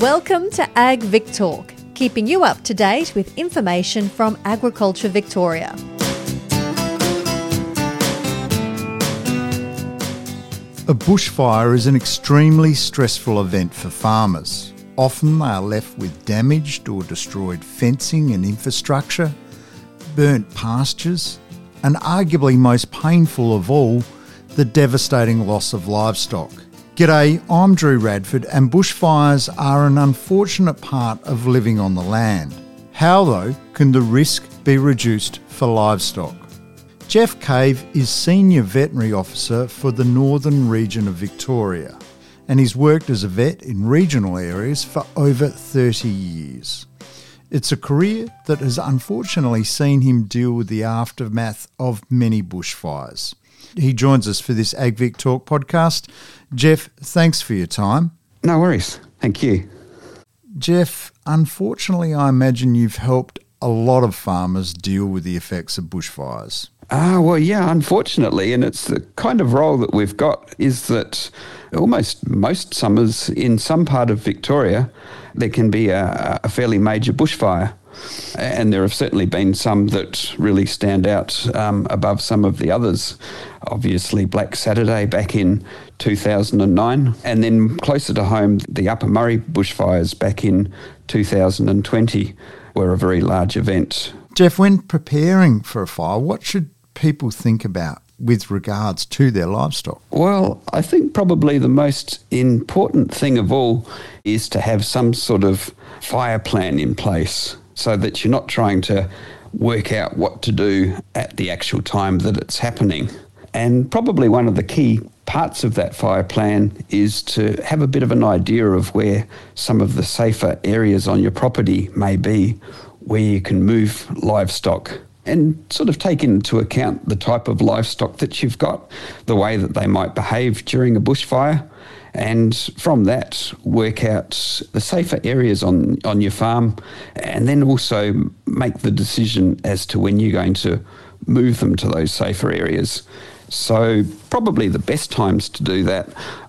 Welcome to Ag Vic Talk, keeping you up to date with information from Agriculture Victoria. A bushfire is an extremely stressful event for farmers. Often they are left with damaged or destroyed fencing and infrastructure, burnt pastures, and arguably most painful of all, the devastating loss of livestock. G'day, I'm Drew Radford, and bushfires are an unfortunate part of living on the land. How, though, can the risk be reduced for livestock? Jeff Cave is Senior Veterinary Officer for the Northern Region of Victoria, and he's worked as a vet in regional areas for over 30 years. It's a career that has unfortunately seen him deal with the aftermath of many bushfires. He joins us for this AgVic Talk podcast. Jeff, thanks for your time. No worries. Thank you. Jeff, unfortunately, I imagine you've helped a lot of farmers deal with the effects of bushfires. Ah, well, yeah, unfortunately, and it's the kind of role that we've got is that almost most summers in some part of Victoria, there can be a, a fairly major bushfire. And there have certainly been some that really stand out um, above some of the others. Obviously, Black Saturday back in 2009, and then closer to home, the Upper Murray bushfires back in 2020 were a very large event. Jeff, when preparing for a fire, what should people think about with regards to their livestock? Well, I think probably the most important thing of all is to have some sort of fire plan in place so that you're not trying to work out what to do at the actual time that it's happening. And probably one of the key parts of that fire plan is to have a bit of an idea of where some of the safer areas on your property may be, where you can move livestock and sort of take into account the type of livestock that you've got, the way that they might behave during a bushfire, and from that work out the safer areas on, on your farm, and then also make the decision as to when you're going to move them to those safer areas. So, probably the best times to do that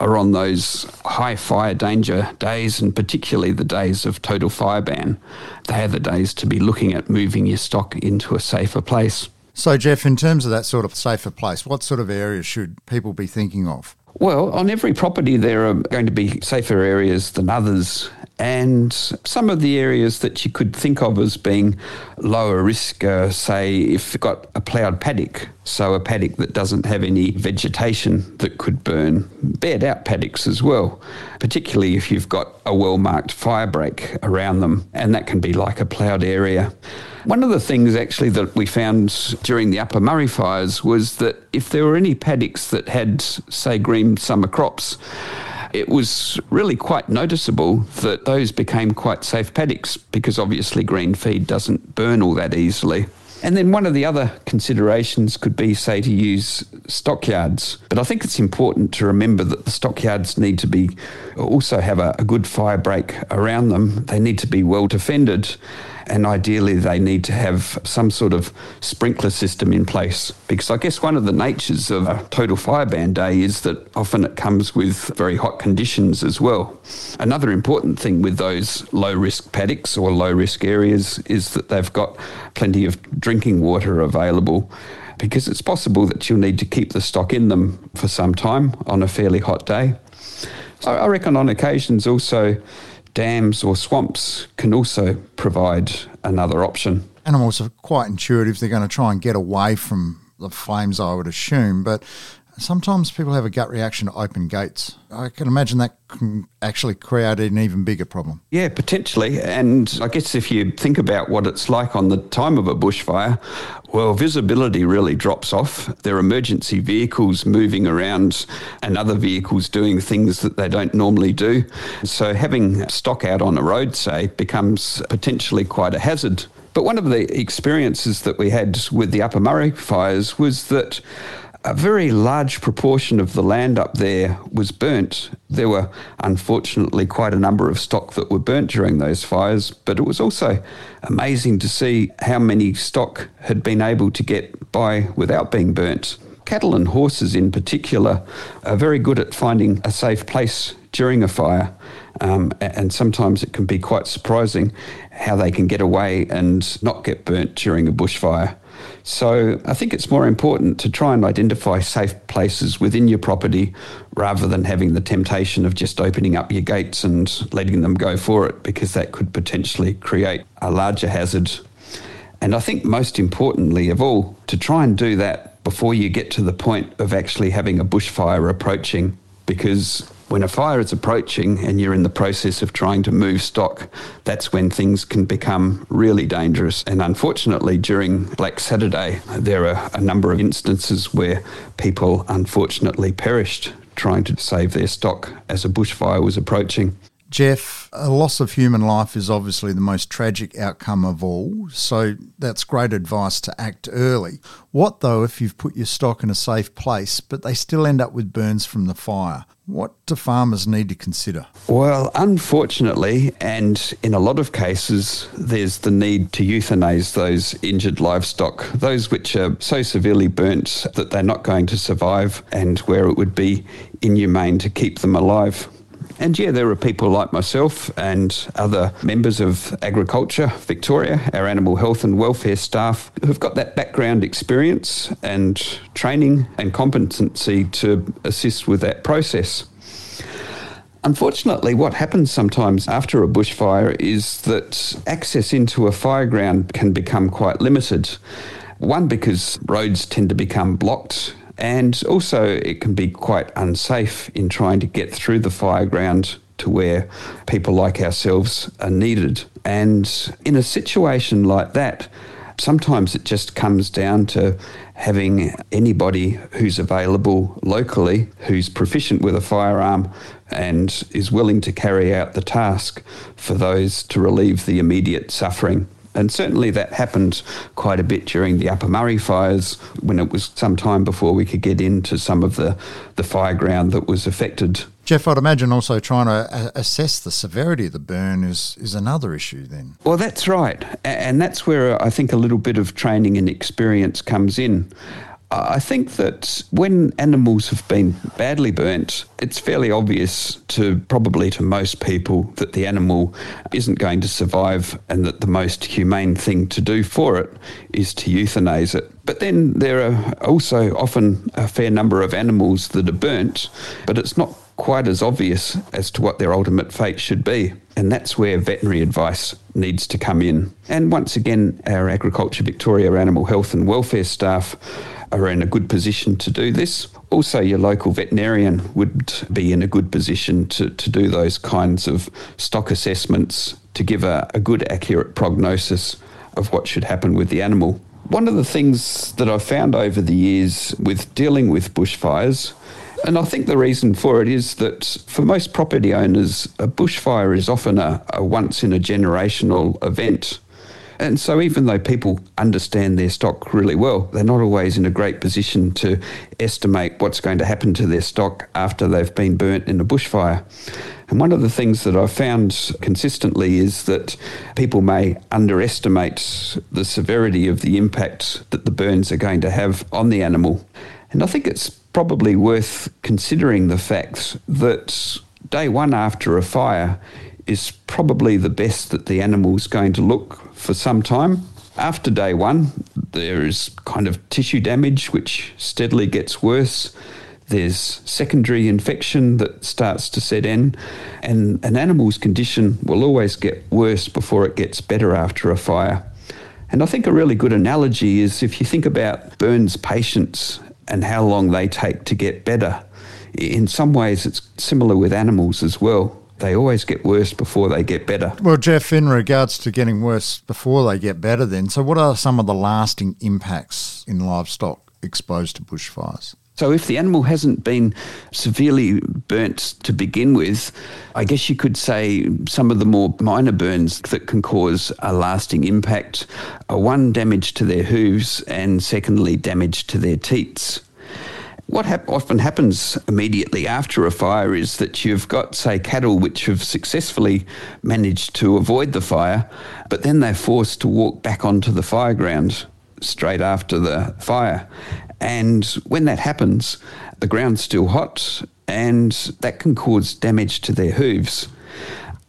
are on those high fire danger days, and particularly the days of total fire ban. They are the days to be looking at moving your stock into a safer place. So, Jeff, in terms of that sort of safer place, what sort of areas should people be thinking of? Well, on every property, there are going to be safer areas than others. And some of the areas that you could think of as being lower risk, uh, say, if you've got a ploughed paddock, so a paddock that doesn't have any vegetation that could burn, bared out paddocks as well, particularly if you've got a well marked fire break around them, and that can be like a ploughed area. One of the things actually that we found during the Upper Murray fires was that if there were any paddocks that had, say, green summer crops, it was really quite noticeable that those became quite safe paddocks because obviously green feed doesn't burn all that easily. And then one of the other considerations could be, say, to use stockyards. But I think it's important to remember that the stockyards need to be also have a, a good fire break around them. They need to be well defended and ideally they need to have some sort of sprinkler system in place because I guess one of the natures of a total fire ban day is that often it comes with very hot conditions as well. Another important thing with those low risk paddocks or low risk areas is that they've got plenty of drinking water available because it's possible that you'll need to keep the stock in them for some time on a fairly hot day. I reckon on occasions also dams or swamps can also provide another option. Animals are quite intuitive. They're going to try and get away from the flames, I would assume. But sometimes people have a gut reaction to open gates. I can imagine that can actually create an even bigger problem. Yeah, potentially. And I guess if you think about what it's like on the time of a bushfire, well, visibility really drops off. There are emergency vehicles moving around and other vehicles doing things that they don't normally do. So having stock out on a road, say, becomes potentially quite a hazard. But one of the experiences that we had with the Upper Murray fires was that a very large proportion of the land up there was burnt. There were unfortunately quite a number of stock that were burnt during those fires, but it was also amazing to see how many stock had been able to get by without being burnt. cattle and horses in particular are very good at finding a safe place during a fire. Um, and sometimes it can be quite surprising how they can get away and not get burnt during a bushfire. So I think it's more important to try and identify safe places within your property rather than having the temptation of just opening up your gates and letting them go for it because that could potentially create a larger hazard. And I think most importantly of all, to try and do that before you get to the point of actually having a bushfire approaching because when a fire is approaching and you're in the process of trying to move stock, that's when things can become really dangerous. And unfortunately, during Black Saturday, there are a number of instances where people unfortunately perished trying to save their stock as a bushfire was approaching. Jeff, a loss of human life is obviously the most tragic outcome of all, so that's great advice to act early. What though if you've put your stock in a safe place, but they still end up with burns from the fire? What do farmers need to consider? Well, unfortunately, and in a lot of cases, there's the need to euthanise those injured livestock, those which are so severely burnt that they're not going to survive, and where it would be inhumane to keep them alive. And yeah, there are people like myself and other members of Agriculture Victoria, our animal health and welfare staff, who've got that background experience and training and competency to assist with that process. Unfortunately, what happens sometimes after a bushfire is that access into a fire ground can become quite limited. One, because roads tend to become blocked and also, it can be quite unsafe in trying to get through the fire ground to where people like ourselves are needed. And in a situation like that, sometimes it just comes down to having anybody who's available locally who's proficient with a firearm and is willing to carry out the task for those to relieve the immediate suffering. And certainly that happened quite a bit during the Upper Murray fires when it was some time before we could get into some of the, the fire ground that was affected. Jeff, I'd imagine also trying to assess the severity of the burn is, is another issue then. Well, that's right. And that's where uh, I think a little bit of training and experience comes in. I think that when animals have been badly burnt, it's fairly obvious to probably to most people that the animal isn't going to survive and that the most humane thing to do for it is to euthanize it. But then there are also often a fair number of animals that are burnt, but it's not quite as obvious as to what their ultimate fate should be. And that's where veterinary advice needs to come in. And once again, our Agriculture Victoria animal health and welfare staff are in a good position to do this. Also, your local veterinarian would be in a good position to, to do those kinds of stock assessments to give a, a good, accurate prognosis of what should happen with the animal. One of the things that I've found over the years with dealing with bushfires and I think the reason for it is that for most property owners, a bushfire is often a, a once in a generational event. And so, even though people understand their stock really well, they're not always in a great position to estimate what's going to happen to their stock after they've been burnt in a bushfire. And one of the things that I've found consistently is that people may underestimate the severity of the impact that the burns are going to have on the animal. And I think it's probably worth considering the fact that day one after a fire is probably the best that the animal's going to look for some time. After day one, there is kind of tissue damage which steadily gets worse. There's secondary infection that starts to set in, and an animal's condition will always get worse before it gets better after a fire. And I think a really good analogy is if you think about burns patients and how long they take to get better. In some ways, it's similar with animals as well. They always get worse before they get better. Well, Jeff, in regards to getting worse before they get better, then, so what are some of the lasting impacts in livestock exposed to bushfires? So, if the animal hasn't been severely burnt to begin with, I guess you could say some of the more minor burns that can cause a lasting impact are one, damage to their hooves, and secondly, damage to their teats. What hap- often happens immediately after a fire is that you've got, say, cattle which have successfully managed to avoid the fire, but then they're forced to walk back onto the fire ground straight after the fire And when that happens, the ground's still hot and that can cause damage to their hooves.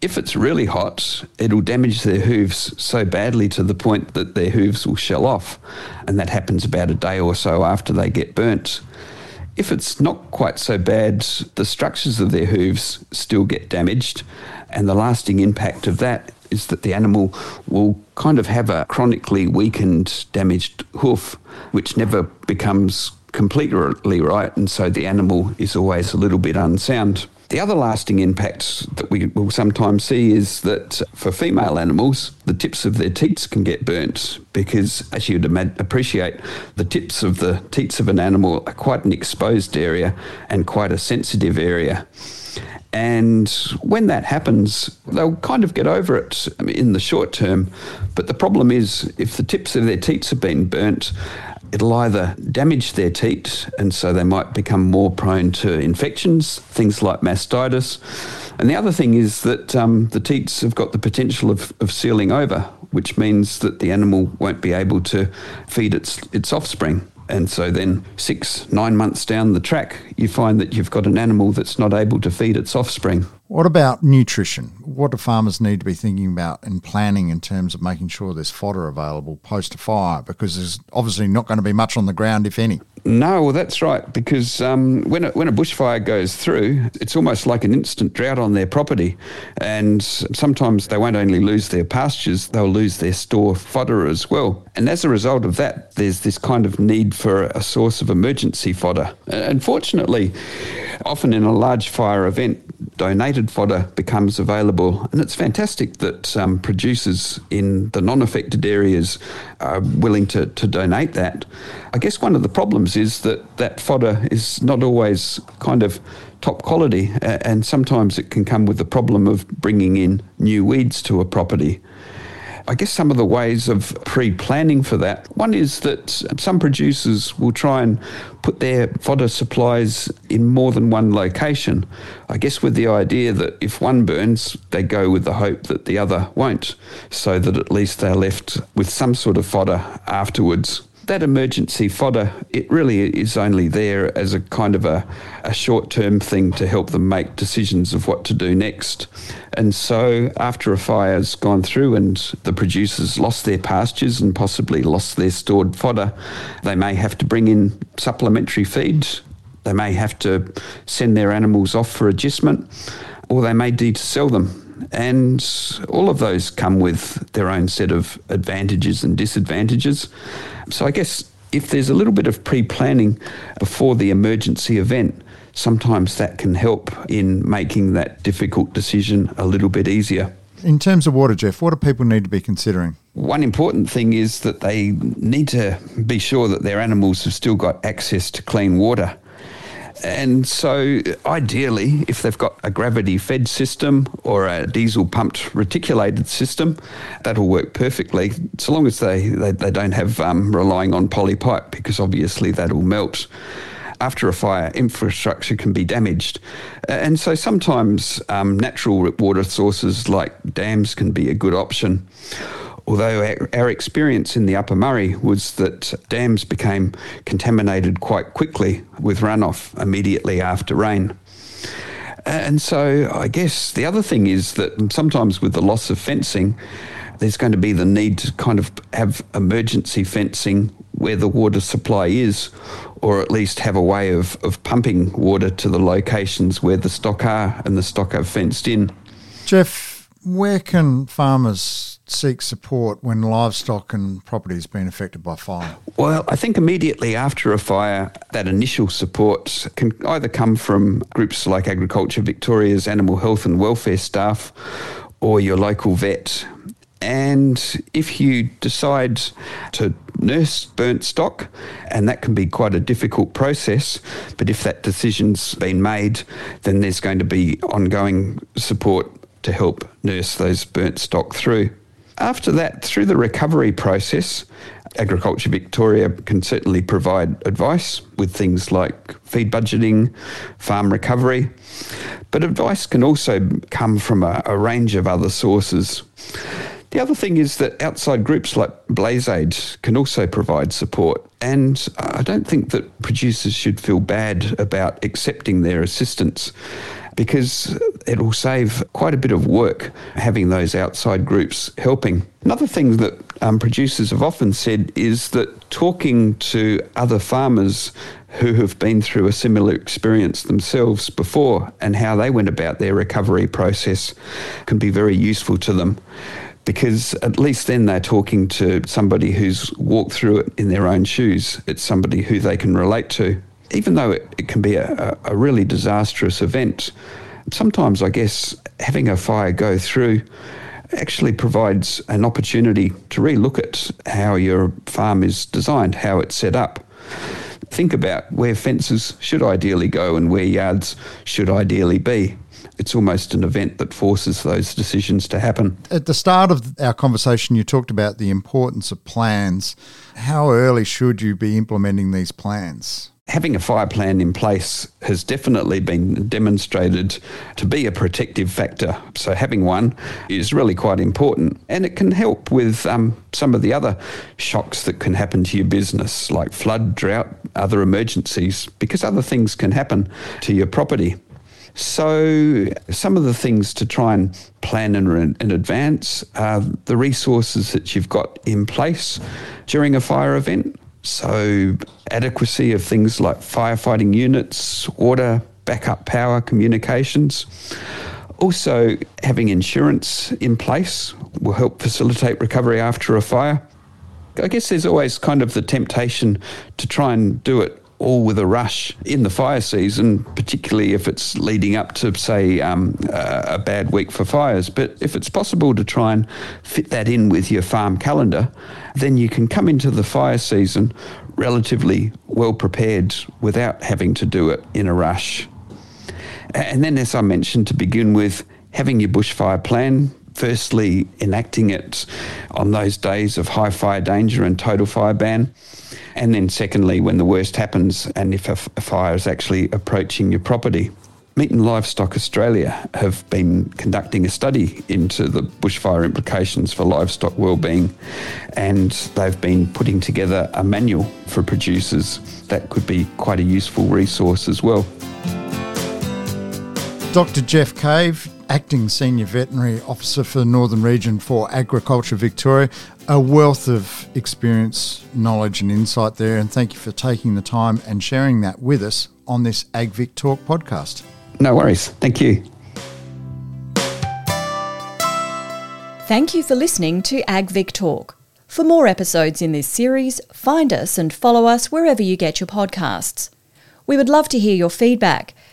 If it's really hot, it'll damage their hooves so badly to the point that their hooves will shell off. And that happens about a day or so after they get burnt. If it's not quite so bad, the structures of their hooves still get damaged, and the lasting impact of that is that the animal will kind of have a chronically weakened, damaged hoof, which never becomes completely right, and so the animal is always a little bit unsound. The other lasting impact that we will sometimes see is that for female animals, the tips of their teats can get burnt because, as you'd appreciate, the tips of the teats of an animal are quite an exposed area and quite a sensitive area. And when that happens, they'll kind of get over it in the short term. But the problem is, if the tips of their teats have been burnt, it'll either damage their teat, and so they might become more prone to infections, things like mastitis. And the other thing is that um, the teats have got the potential of, of sealing over, which means that the animal won't be able to feed its, its offspring. And so then, six, nine months down the track, you find that you've got an animal that's not able to feed its offspring. What about nutrition? What do farmers need to be thinking about and planning in terms of making sure there's fodder available post a fire? Because there's obviously not going to be much on the ground, if any. No, well, that's right. Because um, when, a, when a bushfire goes through, it's almost like an instant drought on their property. And sometimes they won't only lose their pastures, they'll lose their store fodder as well. And as a result of that, there's this kind of need for a source of emergency fodder. Unfortunately, often in a large fire event, donated fodder becomes available. And it's fantastic that um, producers in the non affected areas are willing to, to donate that. I guess one of the problems is that that fodder is not always kind of top quality, and sometimes it can come with the problem of bringing in new weeds to a property. I guess some of the ways of pre planning for that one is that some producers will try and put their fodder supplies in more than one location. I guess with the idea that if one burns, they go with the hope that the other won't, so that at least they're left with some sort of fodder afterwards that emergency fodder, it really is only there as a kind of a, a short term thing to help them make decisions of what to do next. And so, after a fire's gone through and the producers lost their pastures and possibly lost their stored fodder, they may have to bring in supplementary feed. They may have to send their animals off for agistment, or they may need to sell them and all of those come with their own set of advantages and disadvantages. So I guess if there's a little bit of pre planning before the emergency event, sometimes that can help in making that difficult decision a little bit easier. In terms of water, Jeff, what do people need to be considering? One important thing is that they need to be sure that their animals have still got access to clean water. And so, ideally, if they've got a gravity fed system or a diesel pumped reticulated system, that'll work perfectly, so long as they, they, they don't have um, relying on poly pipe, because obviously that'll melt after a fire, infrastructure can be damaged. And so sometimes um, natural water sources like dams can be a good option although our, experience in the Upper Murray was that dams became contaminated quite quickly with runoff immediately after rain. And so I guess the other thing is that sometimes with the loss of fencing, there's going to be the need to kind of have emergency fencing where the water supply is, or at least have a way of, of pumping water to the locations where the stock are and the stock are fenced in. Jeff, where can farmers seek support when livestock and property has been affected by fire? Well, I think immediately after a fire, that initial support can either come from groups like Agriculture Victoria's animal health and welfare staff or your local vet. And if you decide to nurse burnt stock, and that can be quite a difficult process, but if that decision's been made, then there's going to be ongoing support to help nurse those burnt stock through. After that, through the recovery process, Agriculture Victoria can certainly provide advice with things like feed budgeting, farm recovery, but advice can also come from a, a range of other sources. The other thing is that outside groups like BlazeAid can also provide support. And I don't think that producers should feel bad about accepting their assistance because it will save quite a bit of work having those outside groups helping. Another thing that um, producers have often said is that talking to other farmers who have been through a similar experience themselves before and how they went about their recovery process can be very useful to them because at least then they're talking to somebody who's walked through it in their own shoes. It's somebody who they can relate to even though it, it can be a, a really disastrous event, sometimes I guess having a fire go through actually provides an opportunity to relook at how your farm is designed, how it's set up. Think about where fences should ideally go and where yards should ideally be. It's almost an event that forces those decisions to happen. At the start of our conversation, you talked about the importance of plans. How early should you be implementing these plans? Having a fire plan in place has definitely been demonstrated to be a protective factor. So, having one is really quite important and it can help with um, some of the other shocks that can happen to your business, like flood, drought, other emergencies, because other things can happen to your property. So, some of the things to try and plan in, in advance are the resources that you've got in place during a fire event. So, adequacy of things like firefighting units, water, backup power, communications. Also, having insurance in place will help facilitate recovery after a fire. I guess there's always kind of the temptation to try and do it all with a rush in the fire season, particularly if it's leading up to, say, um, a bad week for fires. But if it's possible to try and fit that in with your farm calendar, then you can come into the fire season relatively well prepared without having to do it in a rush. And then, as I mentioned to begin with, having your bushfire plan, firstly, enacting it on those days of high fire danger and total fire ban. And then, secondly, when the worst happens and if a, f- a fire is actually approaching your property. Meat and Livestock Australia have been conducting a study into the bushfire implications for livestock wellbeing, and they've been putting together a manual for producers that could be quite a useful resource as well. Dr. Jeff Cave, Acting Senior Veterinary Officer for the Northern Region for Agriculture Victoria. A wealth of experience, knowledge, and insight there. And thank you for taking the time and sharing that with us on this AgVic Talk podcast. No worries. Thank you. Thank you for listening to AgVic Talk. For more episodes in this series, find us and follow us wherever you get your podcasts. We would love to hear your feedback,